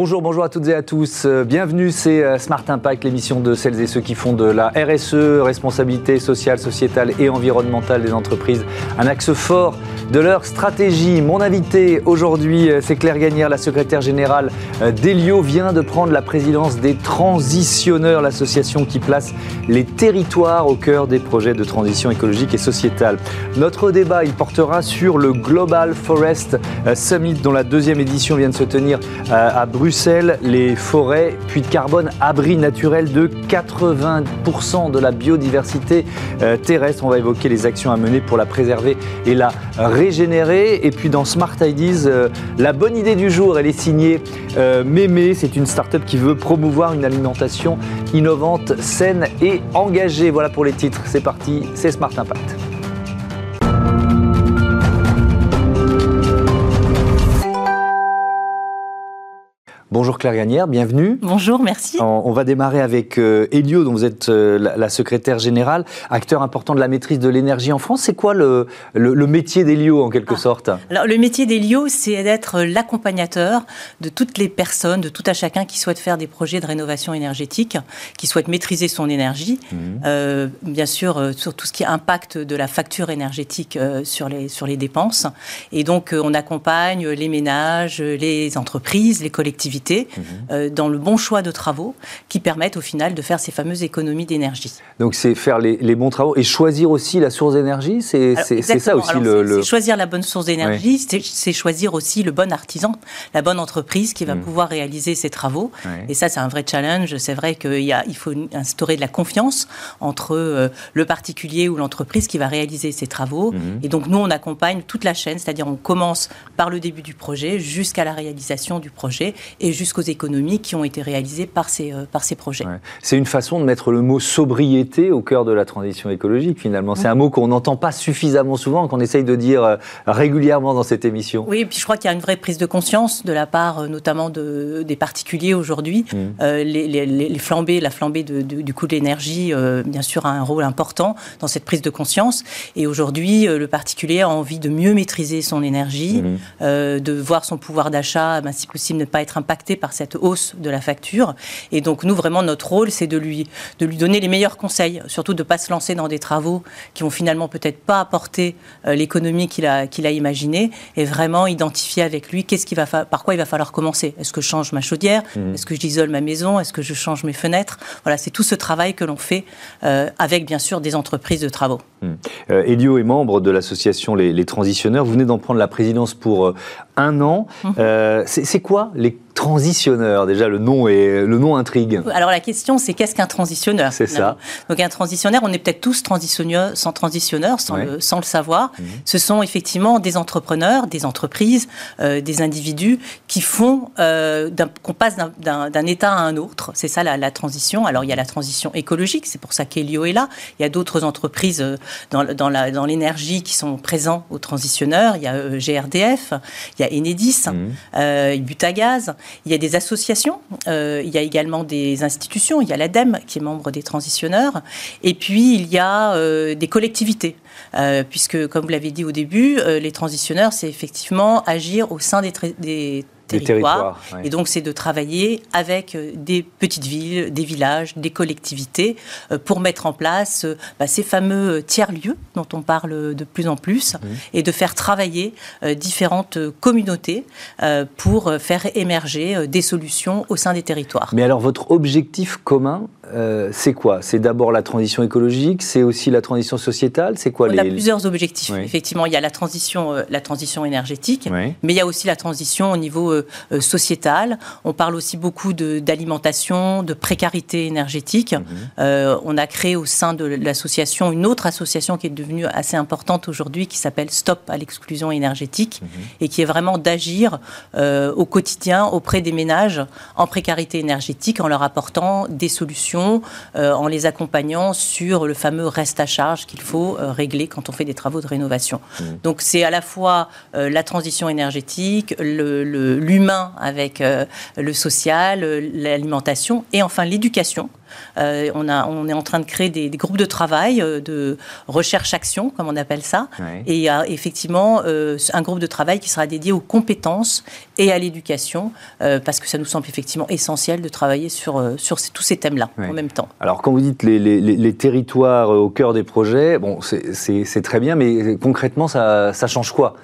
Bonjour, bonjour à toutes et à tous. Euh, bienvenue, c'est euh, Smart Impact, l'émission de celles et ceux qui font de la RSE, responsabilité sociale, sociétale et environnementale des entreprises, un axe fort de leur stratégie. Mon invité aujourd'hui, euh, c'est Claire Gagnère, la secrétaire générale d'Elio, vient de prendre la présidence des Transitionneurs, l'association qui place les territoires au cœur des projets de transition écologique et sociétale. Notre débat, il portera sur le Global Forest Summit, dont la deuxième édition vient de se tenir à Bruxelles, les forêts, puits de carbone, abri naturel de 80% de la biodiversité euh, terrestre. On va évoquer les actions à mener pour la préserver et la régénérer. Et puis dans Smart Ideas, euh, la bonne idée du jour, elle est signée euh, Mémé. C'est une start-up qui veut promouvoir une alimentation innovante, saine et engagée. Voilà pour les titres. C'est parti, c'est Smart Impact. Bonjour Claire Gagnère, bienvenue. Bonjour, merci. On, va démarrer avec euh, Elio, dont vous êtes euh, la, secrétaire générale, acteur important de la maîtrise de l'énergie en France. C'est quoi le, le, métier d'Elio en quelque ah. sorte? Alors le métier d'Elio, c'est d'être l'accompagnateur de toutes les personnes, de tout à chacun qui souhaite faire des projets de rénovation énergétique, qui souhaite maîtriser son énergie, mmh. euh, bien sûr sur tout ce qui impacte de la facture énergétique sur, les, sur les dépenses. Et donc on accompagne les ménages, les entreprises, les collectivités Mhm. Euh, dans le bon choix de travaux qui permettent au final de faire ces fameuses économies d'énergie. Donc c'est faire les, bons travaux et choisir aussi la source d'énergie, c'est ça aussi le, Choisir la bonne source d'énergie, c'est choisir aussi le bon artisan, la bonne entreprise qui va mhm. pouvoir réaliser ces travaux. Et ça c'est un vrai challenge. C'est vrai qu'il il faut instaurer de la confiance entre euh, le particulier ou l'entreprise qui va réaliser ces travaux. Mhm. Et donc nous on accompagne toute la chaîne, c'est-à-dire on commence par le début du projet jusqu'à la réalisation du projet et jusqu'aux économies qui ont été réalisées par ces, euh, par ces projets. C'est une façon de mettre le mot sobriété au cœur de la transition écologique, finalement. C'est un mot qu'on n'entend pas suffisamment souvent, qu'on essaye de dire euh, régulièrement dans cette émission. Oui, et puis je crois qu'il y a une vraie prise de conscience de la part euh, notamment de, des particuliers aujourd'hui. Mmh. les, les, flambées, la flambée du coût de l'énergie, bien sûr, a un rôle important dans cette prise de conscience. Et aujourd'hui, le particulier a envie de mieux maîtriser son énergie, mmh. de voir son pouvoir d'achat, ben, si possible, ne pas être impacté par cette hausse de la facture. Et donc, nous, vraiment, notre rôle, c'est de lui, de lui donner les meilleurs conseils, surtout de ne pas se lancer dans des travaux qui vont finalement peut-être pas apporter euh, l'économie qu'il a, qu'il a imaginée, et vraiment identifier avec lui qu'est-ce va par quoi il va falloir commencer. Est-ce que je change ma chaudière? Mmh. Est-ce que j'isole ma maison? Est-ce que je change mes fenêtres? Voilà, c'est tout ce travail que l'on fait euh, avec, bien sûr, des entreprises de travaux. Mmh. Euh, Elio est membre de l'association les, les, Transitionneurs. Vous venez d'en prendre la présidence pour un an. Mmh. c'est quoi les transitionneur Déjà, le nom, est, le nom intrigue. Alors la question, c'est qu'est-ce qu'un transitionneur C'est ça. Donc un transitionneur, on est peut-être tous transitionneurs, sans transitionneurs, sans, le, sans le savoir. Mhm. Ce sont effectivement des entrepreneurs, des entreprises, euh, des individus qui font euh, qu'on passe d'un état à un autre. C'est ça la, transition. Alors il y a la transition écologique, c'est pour ça qu'Elio est là. Il y a d'autres entreprises euh, dans, dans l'énergie qui sont présents aux transitionneurs. Il y a GRDF, il y a Enedis, mmh. Butagaz. Il y a des associations, euh, il y a également des institutions, il y a l'ADEME qui est membre des transitionneurs, et puis il y a euh, des collectivités. Euh, puisque, comme vous l'avez dit au début, les transitionneurs, c'est effectivement agir au sein des, des territoires. Et donc, c'est de travailler avec euh, des petites villes, des villages, des collectivités euh, pour mettre en place euh, bah, ces fameux tiers-lieux dont on parle de plus en plus mmh. et de faire travailler différentes communautés pour faire émerger des solutions au sein des territoires. Mais alors, votre objectif commun, c'est quoi? C'est d'abord la transition écologique, c'est aussi la transition sociétale, c'est quoi On a plusieurs objectifs. Effectivement, il y a la transition, la transition énergétique, mais il y a aussi la transition au niveau euh, euh, sociétale. On parle aussi beaucoup d'alimentation, de, précarité énergétique. Mhm. Euh, on a créé au sein de l'association une autre association qui est devenue assez importante aujourd'hui, qui s'appelle Stop à l'exclusion énergétique, mhm. et qui est vraiment d'agir au quotidien auprès des ménages en précarité énergétique, en leur apportant des solutions, en les accompagnant sur le fameux reste à charge qu'il faut régler quand on fait des travaux de rénovation. Mhm. Donc c'est à la fois la transition énergétique, le l'humain avec le social, l'alimentation et enfin l'éducation euh, on, a, on est en train de créer des, groupes de travail, euh, de recherche-action, comme on appelle ça. Et il y a effectivement euh, un groupe de travail qui sera dédié aux compétences et à l'éducation, parce que ça nous semble effectivement essentiel de travailler sur, sur tous ces thèmes-là en même temps. Alors, quand vous dites les, territoires au cœur des projets, bon, c'est très bien, mais concrètement, ça, ça change quoi?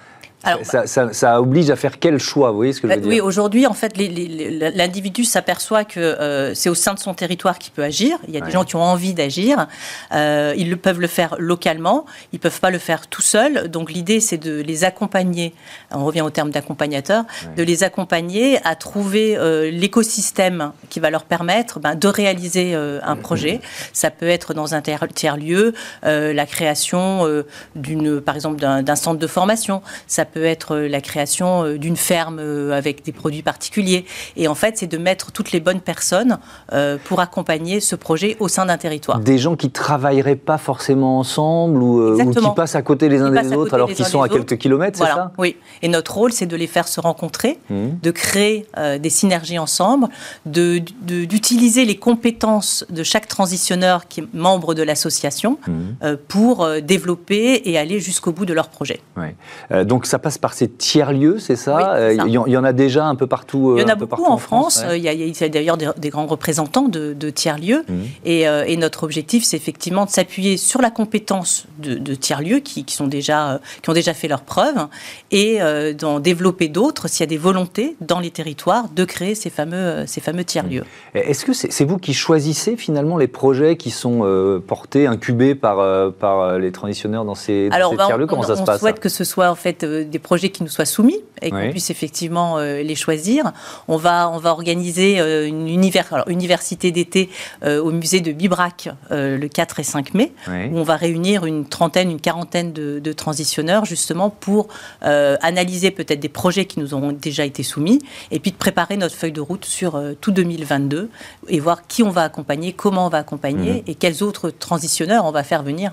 Ça, oblige à faire quel choix, vous voyez ce que je veux bah, dire Oui, aujourd'hui, en fait, l'individu s'aperçoit que euh, c'est au sein de son territoire qu'il peut agir. Il y a des gens qui ont envie d'agir. Euh, ils le, peuvent le faire localement. Ils ne peuvent pas le faire tout seuls. Donc l'idée, c'est de les accompagner. On revient au terme d'accompagnateur, de les accompagner à trouver euh, l'écosystème qui va leur permettre ben, de réaliser un projet. Ça peut être dans un tiers lieu, la création d'une, par exemple, d'un centre de formation. Ça peut être la création euh, d'une ferme euh, avec des produits particuliers. Et en fait, c'est de mettre toutes les bonnes personnes euh, pour accompagner ce projet au sein d'un territoire. Des gens qui travailleraient pas forcément ensemble ou, qui passent à côté les uns des autres alors qu'ils sont à quelques kilomètres, c'est ça? Oui. Et notre rôle, c'est de les faire se rencontrer, mmh. de créer des synergies ensemble, d'utiliser de, les compétences de chaque transitionneur qui est membre de l'association mmh. pour développer et aller jusqu'au bout de leur projet. Ouais. donc ça passe par ces tiers-lieux, c'est ça, euh, Il y, en a déjà un peu partout Il y en a euh, beaucoup en France. Il, y a, d'ailleurs des, grands représentants de, tiers-lieux. Mmh. Euh, et, notre objectif, c'est effectivement de s'appuyer sur la compétence de, tiers-lieux qui, sont déjà, qui ont déjà fait leurs preuves et d'en développer d'autres s'il y a des volontés dans les territoires de créer ces fameux, ces fameux tiers-lieux. Mmh. Est-ce que c'est vous qui choisissez finalement les projets qui sont portés, incubés par, par les transitionneurs dans ces, ces bah, tiers-lieux? Comment ça se passe On souhaite que ce soit en fait des projets qui nous soient soumis et qu'on puisse effectivement euh, les choisir. On va, on va organiser euh, une université d'été euh, au musée de Bibrac le 4 et 5 mai, où on va réunir une trentaine, une quarantaine de, transitionneurs justement pour analyser peut-être des projets qui nous ont déjà été soumis et puis de préparer notre feuille de route sur tout 2022 et voir qui on va accompagner, comment on va accompagner mmh. et quels autres transitionneurs on va faire venir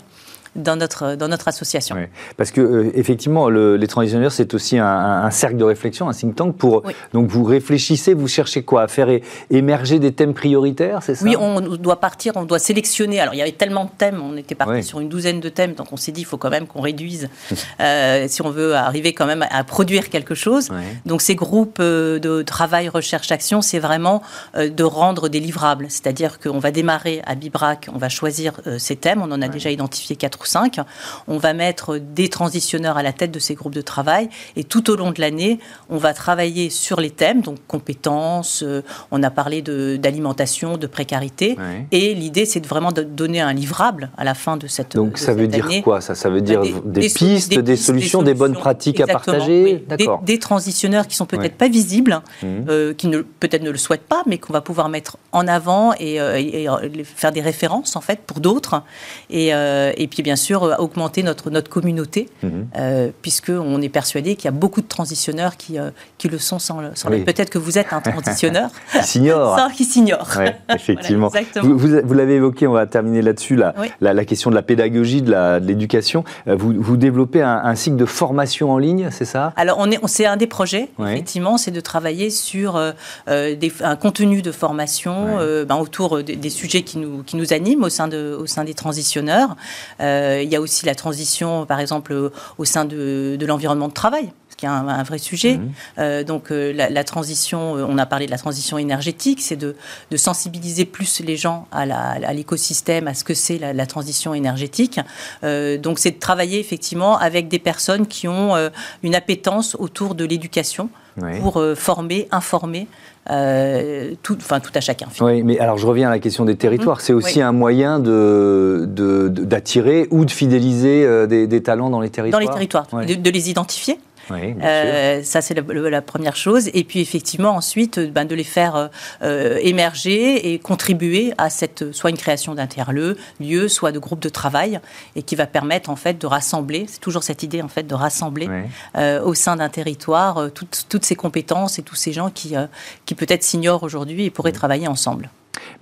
dans notre, dans notre association. parce que euh, effectivement, le, les transitionneurs, c'est aussi un, cercle de réflexion, un think tank. Pour, Donc vous réfléchissez, vous cherchez quoi? À faire émerger des thèmes prioritaires, c'est ça? Oui, on doit partir, on doit sélectionner. Alors il y avait tellement de thèmes, on était parti sur une douzaine de thèmes, donc on s'est dit, il faut quand même qu'on réduise euh, si on veut arriver quand même à produire quelque chose. Donc ces groupes euh, de travail, recherche, action, c'est vraiment de rendre des livrables. C'est-à-dire qu'on va démarrer à Bibrac, on va choisir ces thèmes, on en a déjà identifié quatre 5. On va mettre des transitionneurs à la tête de ces groupes de travail et tout au long de l'année, on va travailler sur les thèmes, donc compétences, euh, on a parlé d'alimentation, de, précarité. Et l'idée, c'est vraiment de donner un livrable à la fin de cette Donc ça veut dire quoi ça? Ça veut dire des, pistes, des, solutions, des, bonnes pratiques à partager? Des, transitionneurs qui sont peut-être pas visibles, mmh. euh, qui peut-être ne le souhaitent pas, mais qu'on va pouvoir mettre en avant et, euh, faire des références en fait pour d'autres. Et, et puis bien bien sûr euh, augmenter notre, notre communauté, mhm. euh, puisqu'on est persuadé qu'il y a beaucoup de transitionneurs qui, euh, qui le sont sans, sans Peut-être que vous êtes un transitionneur. qui s'ignore. qui s'ignore. effectivement. vous, vous, l'avez évoqué, on va terminer là-dessus, la, la, question de la pédagogie, de l'éducation. Vous, vous, développez un, cycle de formation en ligne, c'est ça? Alors, on est, c'est un des projets, effectivement, c'est de travailler sur des, un contenu de formation ben, autour des, sujets qui nous, qui nous animent au sein, de, au sein des transitionneurs. Euh, il y a aussi la transition, par exemple, au sein de, l'environnement de travail qui est un, vrai sujet. Mmh. Euh, donc euh, la, transition, on a parlé de la transition énergétique, c'est de, sensibiliser plus les gens à l'écosystème, à, ce que c'est la, transition énergétique. donc c'est de travailler effectivement avec des personnes qui ont une appétence autour de l'éducation pour former, informer euh, tout, enfin, tout à chacun. Oui, mais alors je reviens à la question des territoires. Mmh. C'est aussi un moyen d'attirer de, ou de fidéliser euh, des, talents dans les territoires. Dans les territoires, de, les identifier. Euh, ça, c'est la, première chose. Et puis, effectivement, ensuite, ben, de les faire émerger et contribuer à cette, soit une création lieu, soit de groupe de travail, et qui va permettre, en fait, de rassembler, c'est toujours cette idée, en fait, de rassembler au sein d'un territoire toutes, toutes, ces compétences et tous ces gens qui, qui peut-être s'ignorent aujourd'hui et pourraient travailler ensemble.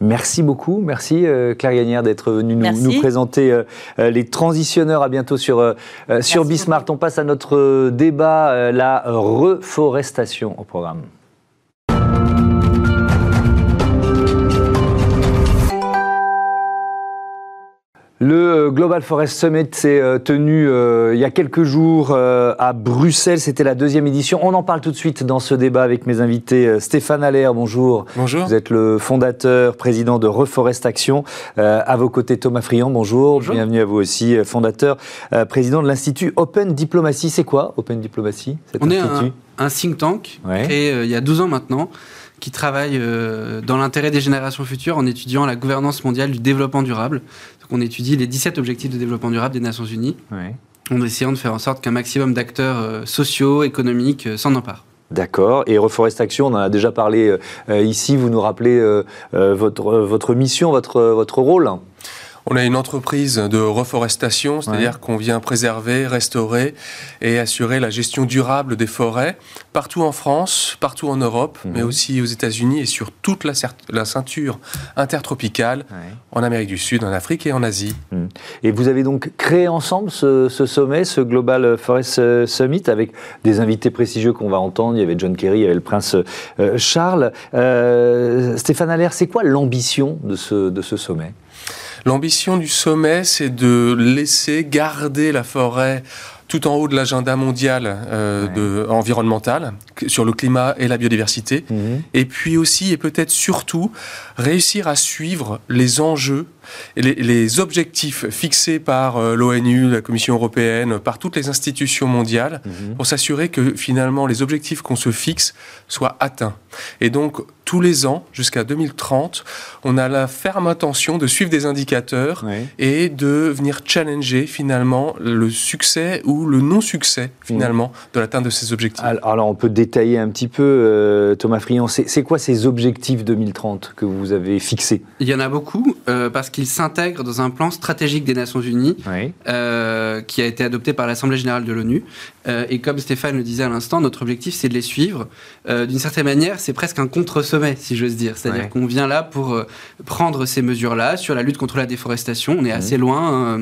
Merci beaucoup. Merci euh, Claire Gagnère d'être venue nous, présenter euh, euh, les transitionneurs. À bientôt sur, sur Bismart. On passe à notre débat, la reforestation au programme. Le euh, Global Forest Summit s'est euh, tenu euh, il y a quelques jours à Bruxelles. C'était la deuxième édition. On en parle tout de suite dans ce débat avec mes invités. Stéphane Allaire, bonjour. Bonjour. Vous êtes le fondateur, président de Reforest Action. à vos côtés, Thomas Friand, bonjour. Bienvenue à vous aussi, fondateur, président de l'Institut Open Diplomacy. C'est quoi Open Diplomacy On est un, think tank créé il y a 12 ans maintenant qui travaille dans l'intérêt des générations futures en étudiant la gouvernance mondiale du développement durable on étudie les 17 objectifs de développement durable des Nations Unies, en essayant de faire en sorte qu'un maximum d'acteurs euh, sociaux, économiques euh, s'en emparent. D'accord. Et Reforest Action, on en a déjà parlé euh, ici. Vous nous rappelez votre, votre mission, votre, votre rôle? On a une entreprise de reforestation, c'est-à-dire qu'on vient préserver, restaurer et assurer la gestion durable des forêts partout en France, partout en Europe, mhm. mais aussi aux États-Unis et sur toute la, ceinture intertropicale, en Amérique du Sud, en Afrique et en Asie. Mhm. Et vous avez donc créé ensemble ce, sommet, ce Global Forest Summit, avec des invités prestigieux qu'on va entendre. Il y avait John Kerry, il y avait le prince euh, Charles. Euh, Stéphane Allaire, c'est quoi l'ambition de ce, de ce sommet? L'ambition du sommet, c'est de laisser garder la forêt tout en haut de l'agenda mondial euh, de, environnemental sur le climat et la biodiversité. Mhm. Et puis aussi, et peut-être surtout, réussir à suivre les enjeux les, objectifs fixés par euh, l'ONU, la Commission européenne, par toutes les institutions mondiales, mhm. pour s'assurer que finalement les objectifs qu'on se fixe soient atteints. Et donc, tous les ans, jusqu'à 2030, on a la ferme intention de suivre des indicateurs et de venir challenger finalement le succès ou le non-succès finalement mhm. de l'atteinte de ces objectifs. Alors, on peut détailler un petit peu, euh, Thomas Friand, c'est quoi ces objectifs 2030 que vous avez fixés? Il y en a beaucoup, euh, parce qu'il s'intègre dans un plan stratégique des Nations Unies euh, qui a été adopté par l'Assemblée générale de l'ONU. Euh, et comme Stéphane le disait à l'instant, notre objectif, c'est de les suivre. Euh, d'une certaine manière, c'est presque un contre-sommet, si j'ose dire. C'est-à-dire qu'on vient là pour prendre ces mesures-là sur la lutte contre la déforestation. On est mmh. assez loin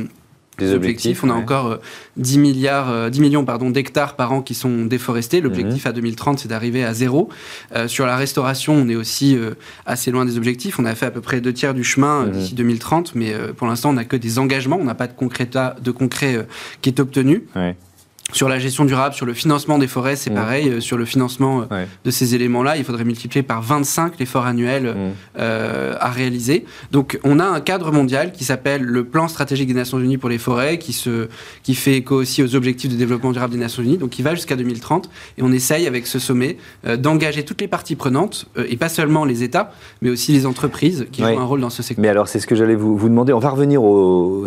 des objectifs. On a encore 10, euh, milliards, 10 euh, millions pardon, d'hectares par an qui sont déforestés. L'objectif mhm. à 2030, c'est d'arriver à zéro. Euh, sur la restauration, on est aussi assez loin des objectifs. On a fait à peu près deux tiers du chemin mhm. d'ici 2030, mais pour l'instant, on n'a que des engagements. On n'a pas de concret, de concret qui est obtenu. Sur la gestion durable, sur le financement des forêts, c'est mmh. pareil. Euh, sur le financement euh, de ces éléments-là, il faudrait multiplier par 25 l'effort annuel mmh. euh, à réaliser. Donc, on a un cadre mondial qui s'appelle le Plan stratégique des Nations Unies pour les forêts, qui, se, qui fait écho aussi aux objectifs de développement durable des Nations Unies, donc qui va jusqu'à 2030. Et on essaye, avec ce sommet, d'engager toutes les parties prenantes, et pas seulement les États, mais aussi les entreprises qui jouent un rôle dans ce secteur. Mais alors, c'est ce que j'allais vous, vous, demander. On va revenir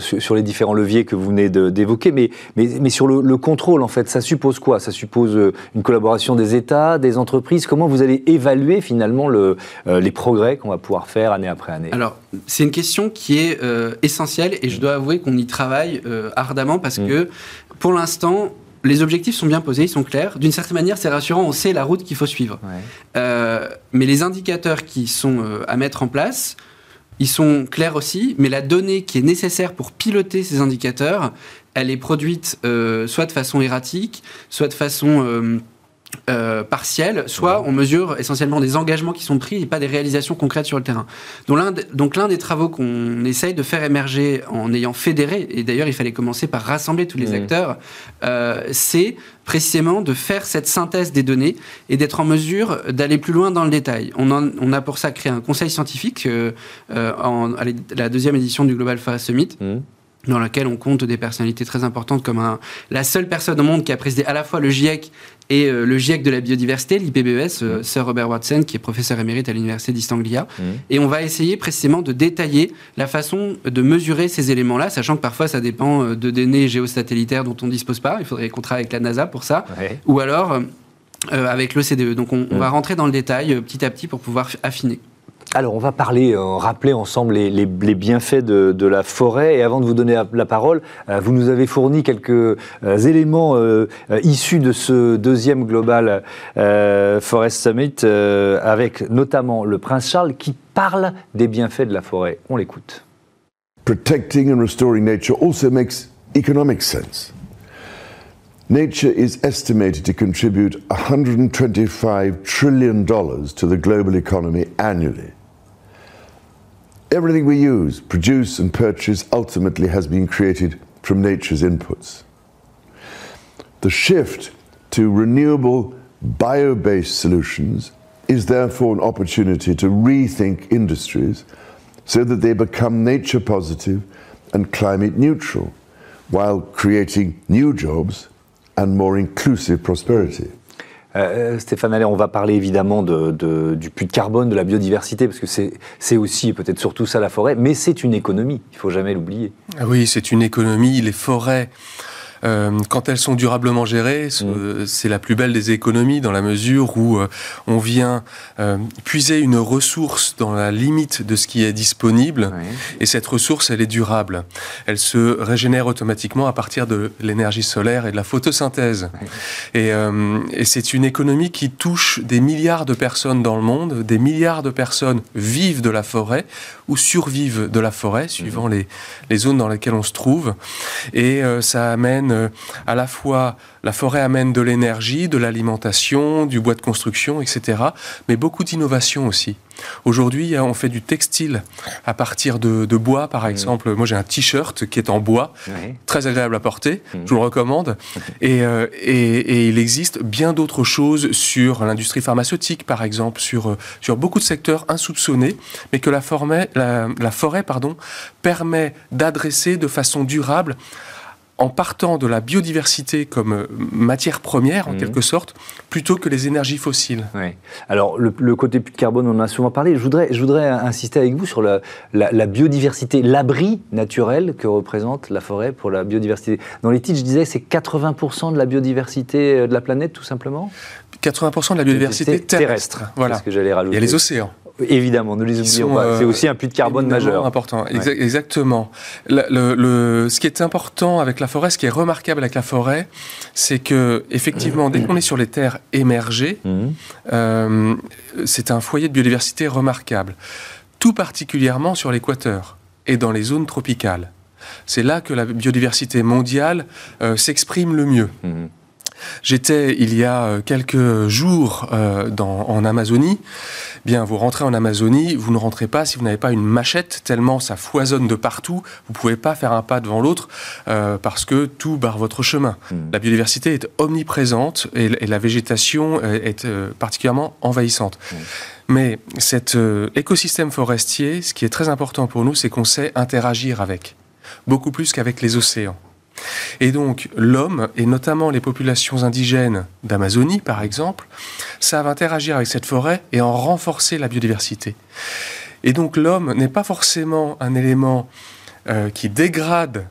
sur, les différents leviers que vous venez d'évoquer, mais, mais, mais sur le contrôle en fait Ça suppose quoi? Ça suppose euh, une collaboration des États, des entreprises? Comment vous allez évaluer finalement le, euh, les progrès qu'on va pouvoir faire année après année? Alors, c'est une question qui est euh, essentielle et je dois avouer qu'on y travaille ardemment parce mm. que pour l'instant, les objectifs sont bien posés, ils sont clairs. D'une certaine manière, c'est rassurant, on sait la route qu'il faut suivre. mais les indicateurs qui sont à mettre en place, ils sont clairs aussi, mais la donnée qui est nécessaire pour piloter ces indicateurs, elle est produite euh, soit de façon erratique, soit de façon euh, euh, partielle, soit on mesure essentiellement des engagements qui sont pris et pas des réalisations concrètes sur le terrain. Donc l'un des travaux qu'on essaye de faire émerger en ayant fédéré, et d'ailleurs il fallait commencer par rassembler tous les acteurs, c'est précisément de faire cette synthèse des données et d'être en mesure d'aller plus loin dans le détail. On, on, a pour ça créé un conseil scientifique en, à la deuxième édition du Global Forest Summit. Mmh dans laquelle on compte des personnalités très importantes comme un, la seule personne au monde qui a présidé à la fois le GIEC et euh, le GIEC de la biodiversité, l'IPBES, euh, mm. Sir Robert Watson, qui est professeur émérite à l'Université d'East Anglia. Mm. Et on va essayer précisément de détailler la façon de mesurer ces éléments-là, sachant que parfois ça dépend euh, de données géosatellitaires dont on ne dispose pas. Il faudrait travaille avec la NASA pour ça. Ou alors avec l'OCDE. Donc on, on, mm. va rentrer dans le détail petit à petit pour pouvoir affiner. Alors, on va parler, euh, rappeler ensemble les, bienfaits de, la forêt. Et avant de vous donner la, parole, euh, vous nous avez fourni quelques euh, éléments issus de ce deuxième Global Forest Summit, avec notamment le prince Charles qui parle des bienfaits de la forêt. On l'écoute. Protecting and restoring nature also makes economic sense. Nature is estimated to contribute $125 trillion to the global economy annually. Everything we use, produce, and purchase ultimately has been created from nature's inputs. The shift to renewable, bio based solutions is therefore an opportunity to rethink industries so that they become nature positive and climate neutral while creating new jobs and more inclusive prosperity. Euh, Stéphane Allaire, on va parler évidemment de, de, du puits de carbone, de la biodiversité, parce que c'est aussi peut-être surtout ça la forêt, mais c'est une économie, il faut jamais l'oublier. Ah oui, c'est une économie. Les forêts euh, quand elles sont durablement gérées, mm. c'est la plus belle des économies dans la mesure où euh, on vient euh, puiser une ressource dans la limite de ce qui est disponible et cette ressource, elle est durable. Elle se régénère automatiquement à partir de l'énergie solaire et de la photosynthèse. Et, et c'est une économie qui touche des milliards de personnes dans le monde. Des milliards de personnes vivent de la forêt ou survivent de la forêt, suivant mm. les, les zones dans lesquelles on se trouve. Et ça amène euh, à la fois, la forêt amène de l'énergie, de l'alimentation, du bois de construction, etc., mais beaucoup d'innovation aussi. Aujourd'hui, on fait du textile à partir de, bois, par mmh. exemple. Moi, j'ai un t-shirt qui est en bois, très agréable à porter, mmh. je vous le recommande. Euh, et, il existe bien d'autres choses sur l'industrie pharmaceutique, par exemple, sur, sur beaucoup de secteurs insoupçonnés, mais que la, la, la forêt pardon, permet d'adresser de façon durable en partant de la biodiversité comme euh, matière première, en mhm. quelque sorte, plutôt que les énergies fossiles. Oui. Alors, le, côté puits de carbone, on en a souvent parlé. Je voudrais, je voudrais insister avec vous sur la, biodiversité, l'abri naturel que représente la forêt pour la biodiversité. Dans les titres, je disais, c'est 80% de la biodiversité euh, de la planète, tout simplement? 80% de la biodiversité terrestre. Voilà. Ce que j'allais rajouter. Il y a les océans. Évidemment, ne les oublions pas. C'est aussi un puits de carbone majeur. important, exactement. Le, ce qui est important avec la forêt, ce qui est remarquable avec la forêt, c'est que effectivement, dès qu'on est sur les terres émergées, mhm. euh, c'est un foyer de biodiversité remarquable. Tout particulièrement sur l'équateur et dans les zones tropicales. C'est là que la biodiversité mondiale euh, s'exprime le mieux. Mhm. J'étais il y a euh, quelques jours euh, en Amazonie. Bien, vous rentrez en Amazonie, vous ne rentrez pas si vous n'avez pas une machette, tellement ça foisonne de partout. Vous ne pouvez pas faire un pas devant l'autre euh, parce que tout barre votre chemin. Hmm. La biodiversité est omniprésente et, la végétation est particulièrement envahissante. Hmm. Mais cet écosystème forestier, ce qui est très important pour nous, c'est qu'on sait interagir avec, beaucoup plus qu'avec les océans. Et donc l'homme, et notamment les populations indigènes d'Amazonie par exemple, savent interagir avec cette forêt et en renforcer la biodiversité. Et donc l'homme n'est pas forcément un élément euh, qui dégrade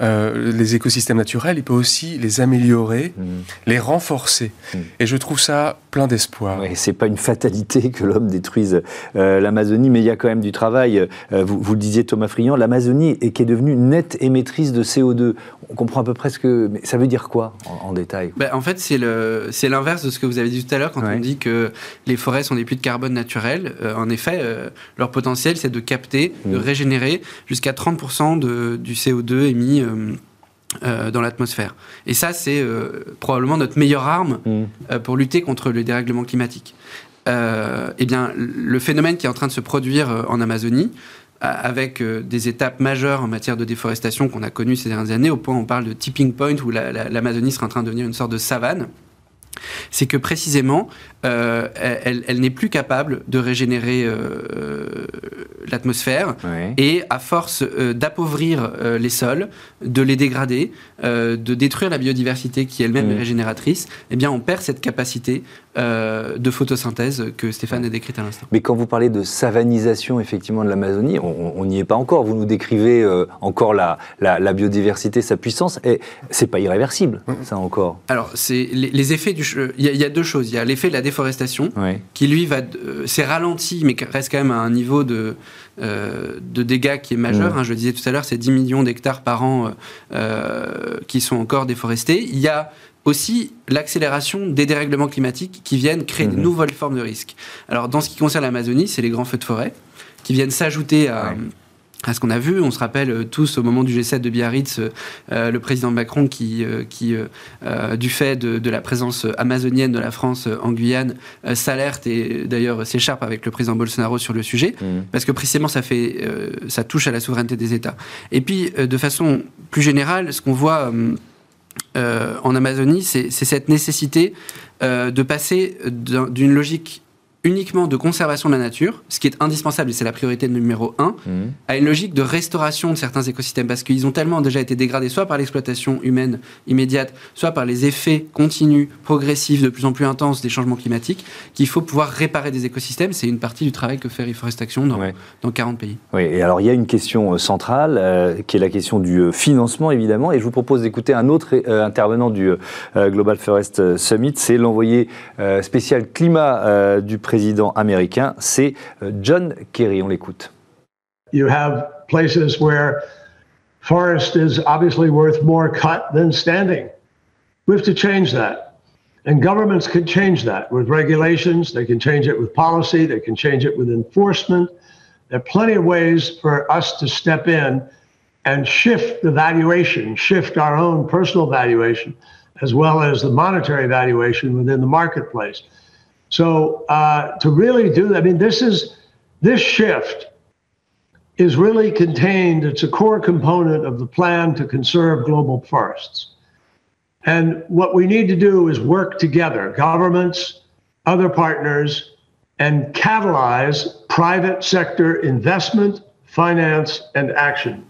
euh, les écosystèmes naturels, il peut aussi les améliorer, mm. les renforcer. Mm. Et je trouve ça plein d'espoir. Oui, c'est pas une fatalité que l'homme détruise euh, l'Amazonie, mais il y a quand même du travail. Euh, vous, vous, le disiez, Thomas Friand, l'Amazonie est qui est devenue nette émettrice de CO2. On comprend à peu près ce que. Mais ça veut dire quoi en, détail? Ben, En fait, c'est l'inverse de ce que vous avez dit tout à l'heure quand on dit que les forêts sont des puits de carbone naturels. en effet, leur potentiel, c'est de capter, de mm. régénérer jusqu'à 30% de, du CO2 émis euh, euh, dans l'atmosphère. Et ça, c'est euh, probablement notre meilleure arme mm. pour lutter contre le dérèglement climatique. eh bien, le phénomène qui est en train de se produire en Amazonie, avec des étapes majeures en matière de déforestation qu'on a connues ces dernières années, au point où on parle de tipping point, où l'Amazonie sera en train de devenir une sorte de savane, c'est que précisément, euh, elle, n'est plus capable de régénérer euh, l'atmosphère et à force euh, d'appauvrir les sols, de les dégrader, de détruire la biodiversité qui elle-même est régénératrice, eh bien on perd cette capacité de photosynthèse que Stéphane a décrite à l'instant. Mais quand vous parlez de savanisation effectivement de l'Amazonie, on n'y est pas encore. Vous nous décrivez encore la, la, biodiversité, sa puissance, et c'est pas irréversible, ça encore. Alors c'est les, effets du, il y, a deux choses. Il y a l'effet de la déforestation, qui lui va, euh, c'est ralenti, mais reste quand même à un niveau de, euh, de dégâts qui est majeur. Hein. je le disais tout à l'heure, c'est 10 millions d'hectares par an euh, qui sont encore déforestés. Il y a aussi l'accélération des dérèglements climatiques qui viennent créer de mm-hmm. nouvelles formes de risques. Alors, dans ce qui concerne l'Amazonie, c'est les grands feux de forêt qui viennent s'ajouter à à ce qu'on a vu. On se rappelle euh, tous au moment du G7 de Biarritz, euh, euh, le président Macron qui, qui du fait de, la présence amazonienne de la France en Guyane, s'alerte et d'ailleurs s'écharpe avec le président Bolsonaro sur le sujet, mmh. parce que précisément ça, fait, ça touche à la souveraineté des États. Et puis, de façon plus générale, ce qu'on voit en Amazonie, c'est cette nécessité de passer d'une logique uniquement de conservation de la nature, ce qui est indispensable et c'est la priorité numéro un, mhm. à une logique de restauration de certains écosystèmes parce qu'ils ont tellement déjà été dégradés soit par l'exploitation humaine immédiate, soit par les effets continus, progressifs, de plus en plus intenses des changements climatiques, qu'il faut pouvoir réparer des écosystèmes. C'est une partie du travail que fait Reforestation dans, dans 40 pays. Oui, et alors il y a une question euh, centrale euh, qui est la question du euh, financement évidemment, et je vous propose d'écouter un autre intervenant du Global Forest Summit, c'est l'envoyé spécial climat du président président américain, c'est euh, John Kerry. On l'écoute. You have places where forest is obviously worth more cut than standing. We have to change that. And governments can change that with regulations, they can change it with policy, they can change it with enforcement. There are plenty of ways for us to step in and shift the valuation, shift our own personal valuation, as well as the monetary valuation within the marketplace. So uh, to really do that, I mean, this is this shift is really contained. It's a core component of the plan to conserve global forests. And what we need to do is work together, governments, other partners, and catalyze private sector investment, finance, and action.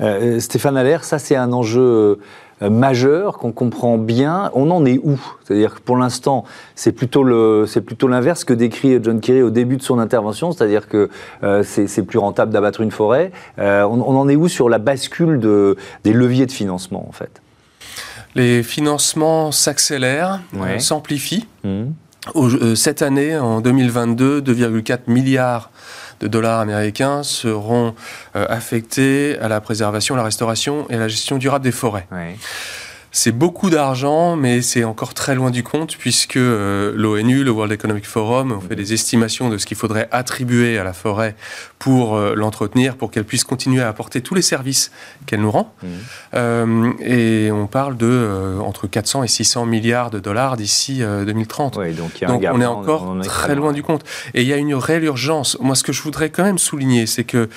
Euh, Stéphane Allaire, ça c'est un enjeu Euh, majeur qu'on comprend bien. On en est où? C'est-à-dire que pour l'instant, c'est plutôt l'inverse que décrit John Kerry au début de son intervention, c'est-à-dire que euh, c'est plus rentable d'abattre une forêt. Euh, on, en est où sur la bascule de, des leviers de financement en fait? Les financements s'accélèrent, s'amplifient. Mmh. cette année, en 2022, 2,4 milliards de dollars américains seront euh, affectés à la préservation, la restauration et la gestion durable des forêts. C'est beaucoup d'argent, mais c'est encore très loin du compte puisque euh, l'ONU, le World Economic Forum, ont fait des estimations de ce qu'il faudrait attribuer à la forêt pour euh, l'entretenir, pour qu'elle puisse continuer à apporter tous les services qu'elle nous rend. Mmh. Euh, et on parle de entre 400 et 600 milliards de dollars d'ici 2030. donc, on est encore très loin du compte. Et il y a une réelle urgence. Moi, ce que je voudrais quand même souligner, c'est que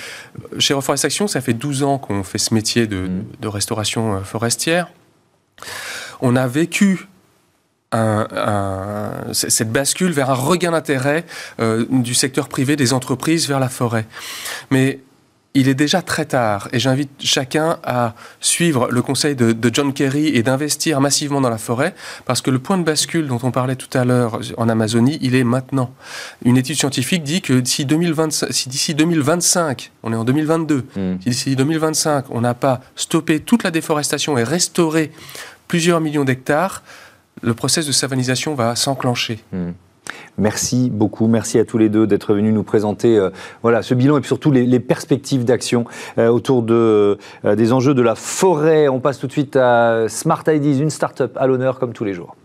chez Reforestation, ça fait 12 ans qu'on fait ce métier de, mmh. de restauration forestière. On a vécu cette bascule vers un regain d'intérêt euh, du secteur privé, des entreprises vers la forêt. Mais il est déjà très tard et j'invite chacun à suivre le conseil de, John Kerry et d'investir massivement dans la forêt parce que le point de bascule dont on parlait tout à l'heure en Amazonie, il est maintenant. Une étude scientifique dit que d'ici 2025, on est en 2022, hmm. si d'ici 2025 on n'a pas stoppé toute la déforestation et restauré plusieurs millions d'hectares, le processus de savanisation va s'enclencher. Hmm. Merci beaucoup, merci à tous les deux d'être venus nous présenter euh, voilà, ce bilan et surtout les, perspectives d'action euh, autour euh, des enjeux de la forêt. On passe tout de suite à Smart Ideas, une start-up à l'honneur comme tous les jours.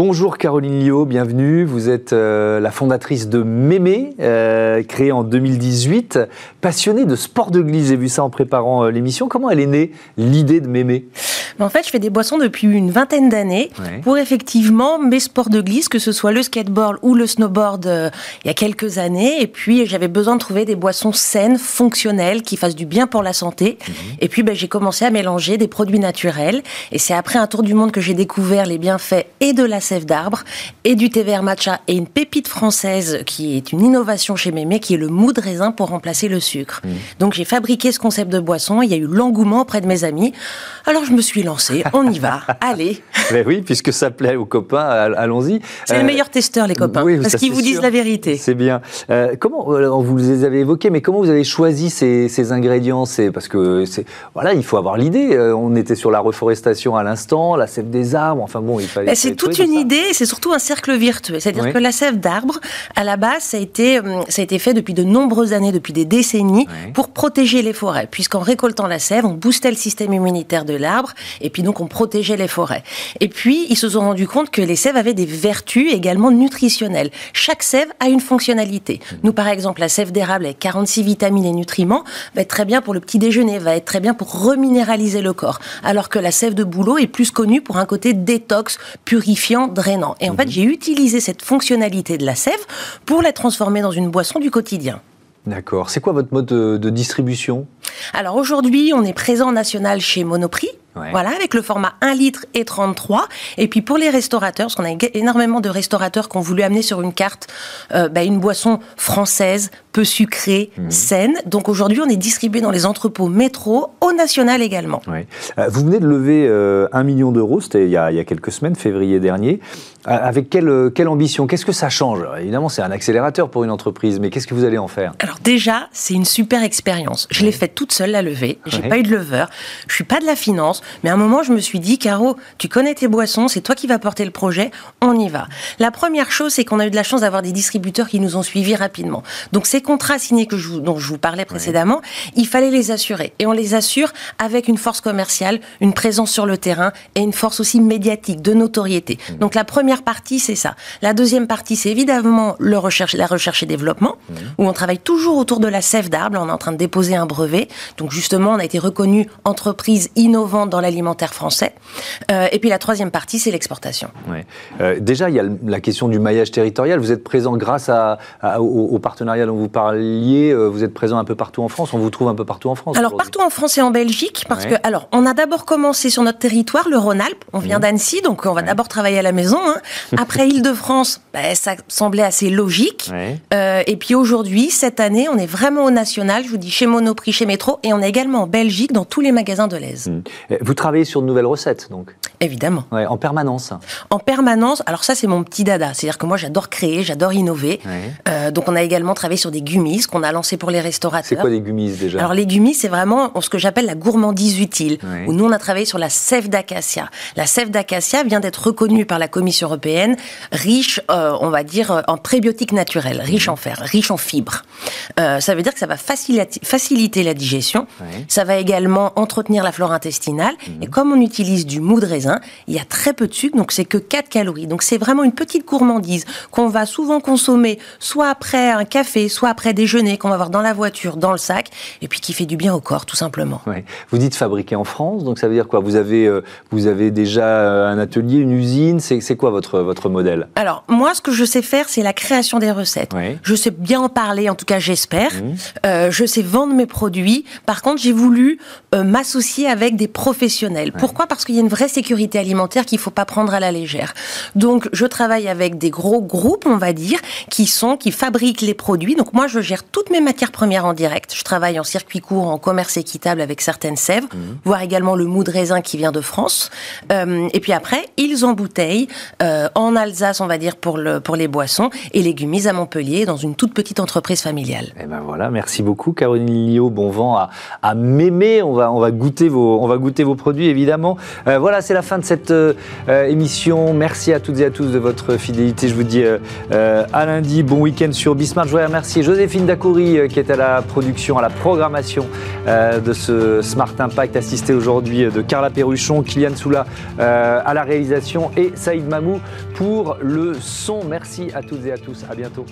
Bonjour Caroline Lio, bienvenue. Vous êtes euh, la fondatrice de Mémé, euh, créée en 2018. Passionnée de sport de glisse, j'ai vu ça en préparant euh, l'émission. Comment elle est née, l'idée de Mémé? En fait, je fais des boissons depuis une vingtaine d'années pour effectivement mes sports de glisse, que ce soit le skateboard ou le snowboard il y a quelques années. Et puis, j'avais besoin de trouver des boissons saines, fonctionnelles, qui fassent du bien pour la santé. Mhm. Et puis, ben, j'ai commencé à mélanger des produits naturels. Et c'est après un tour du monde que j'ai découvert les bienfaits et de la sève d'arbre et du thé vert matcha et une pépite française qui est une innovation chez Mémé qui est le mou de raisin pour remplacer le sucre. Mmh. Donc j'ai fabriqué ce concept de boisson, il y a eu l'engouement auprès de mes amis. Alors je me suis lancée, on y va, allez. Mais oui, puisque ça plaît aux copains, allons-y. C'est le euh, meilleur testeur les copains, parce qu'ils vous disent la vérité. C'est bien. Euh, comment, euh, vous les avez évoqués, mais comment vous avez choisi ces, ingrédients? C'est parce que voilà, il faut avoir l'idée. On était sur la reforestation à l'instant, la sève des arbres. Enfin bon, il fallait. Bah, c'est toute une idée, c'est surtout un cercle virtueux. C'est-à-dire que la sève d'arbre, à la base, ça a, été, hum, ça a été fait depuis de nombreuses années, depuis des décennies, pour protéger les forêts. Puisqu'en récoltant la sève, on boostait le système immunitaire de l'arbre, et puis donc on protégeait les forêts. Et puis, ils se sont rendus compte que les sèves avaient des vertus également nutritionnelles. Chaque sève a une fonctionnalité. Mmh. Nous, par exemple, la sève d'érable avec 46 vitamines et nutriments va être très bien pour le petit déjeuner, va être très bien pour reminéraliser le corps. Alors que la sève de bouleau est plus connue pour un côté détox, purifiant, drainant. Et en fait, mhm. j'ai utilisé cette fonctionnalité de la sève pour la transformer dans une boisson du quotidien. D'accord. C'est quoi votre mode de, distribution? Alors aujourd'hui, on est présent national chez Monoprix. Voilà, avec le format 1 litre et 33. Et puis pour les restaurateurs, parce qu'on a énormément de restaurateurs qui ont voulu amener sur une carte euh, bah, une boisson française, peu sucrée, mhm. saine. Donc aujourd'hui, on est distribué dans les entrepôts métro, au national également. Euh, vous venez de lever euh, 1 million d'euros, c'était il, y a quelques semaines, février dernier. Euh, avec quelle, quelle ambition? Qu'est-ce que ça change? Évidemment, c'est un accélérateur pour une entreprise, mais qu'est-ce que vous allez en faire? Alors déjà, c'est une super expérience. Je l'ai faite toute seule, la levée. J'ai pas eu de leveur. Je suis pas de la finance. Mais à un moment, je me suis dit, Caro, tu connais tes boissons, c'est toi qui vas porter le projet, on y va. La première chose, c'est qu'on a eu de la chance d'avoir des distributeurs qui nous ont suivis rapidement. Donc ces contrats signés que je dont je vous parlais précédemment, il fallait les assurer. Et on les assure avec une force commerciale, une présence sur le terrain et une force aussi médiatique, de notoriété. Mmh. Donc la première partie, c'est ça. La deuxième partie, c'est évidemment le recherche, la recherche et développement, mmh. où on travaille toujours autour de la sève d'arbre. On est en train de déposer un brevet. Donc justement, on a été reconnu entreprise innovante dans l'alimentaire français. Euh, et puis la troisième partie, c'est l'exportation. Euh, déjà, il y a la question du maillage territorial. Vous êtes présent grâce à, au, partenariat dont vous parliez. Euh, vous êtes présent un peu partout en France. On vous trouve un peu partout en France. Alors partout en France et en Belgique, parce que alors on a d'abord commencé sur notre territoire, le Rhône-Alpes. On vient mmh. d'Annecy, donc on va d'abord travailler à la maison. Hein. Après Île-de-France, bah, ça semblait assez logique. et puis aujourd'hui, cette année, on est vraiment au national. Je vous dis chez Monoprix, chez Métro, et on est également en Belgique dans tous les magasins de l'Aise. Mmh. Vous travaillez sur de nouvelles recettes, donc? Évidemment. en permanence. En permanence. Alors ça, c'est mon petit dada. C'est-à-dire que moi, j'adore créer, j'adore innover. Euh, donc on a également travaillé sur des gummies qu'on a lancé pour les restaurateurs. C'est quoi des gummies déjà? Alors les gummies, c'est vraiment ce que j'appelle la gourmandise utile. Où nous, on a travaillé sur la sève d'acacia. La sève d'acacia vient d'être reconnue par la Commission européenne riche, euh, on va dire, en prébiotiques naturels, riche mhm. en fer, riche en fibres. Euh, ça veut dire que ça va faciliter, faciliter la digestion. Ça va également entretenir la flore intestinale et mhm. comme on utilise du mou de raisin, il y a très peu de sucre, donc c'est que 4 calories. Donc c'est vraiment une petite gourmandise qu'on va souvent consommer, soit après un café, soit après déjeuner, qu'on va avoir dans la voiture, dans le sac, et puis qui fait du bien au corps, tout simplement. Vous dites fabriquer en France, donc ça veut dire quoi? Vous avez, euh, vous avez déjà euh, un atelier, une usine? C'est quoi votre, votre modèle? Alors, moi, ce que je sais faire, c'est la création des recettes. Je sais bien en parler, en tout cas, j'espère. Mmh. Euh, je sais vendre mes produits. Par contre, j'ai voulu m'associer avec des professionnels pourquoi? Parce qu'il y a une vraie sécurité alimentaire qu'il ne faut pas prendre à la légère. Donc, je travaille avec des gros groupes, on va dire, qui sont, qui fabriquent les produits. Donc, moi, je gère toutes mes matières premières en direct. Je travaille en circuit court, en commerce équitable avec certaines sèves, mmh. voire également le mou de raisin qui vient de France. Euh, et puis après, ils embouteillent euh, en Alsace, on va dire, pour, le, pour les boissons, et légumes à Montpellier, dans une toute petite entreprise familiale. Et eh ben voilà, merci beaucoup, Caroline Lio. Bon vent à, m'aimer. On va, on va goûter vos, on va goûter vos produits, évidemment. Euh, voilà, c'est la fin de cette euh, euh, émission. Merci à toutes et à tous de votre fidélité. Je vous dis à lundi. Bon week-end sur Bismarck. Je voudrais remercier Joséphine Dacoury qui est à la production, à la programmation de ce Smart Impact, assisté aujourd'hui de Carla Perruchon, Kylian Soula à la réalisation et Saïd Mamou pour le son. Merci à toutes et à tous. À bientôt.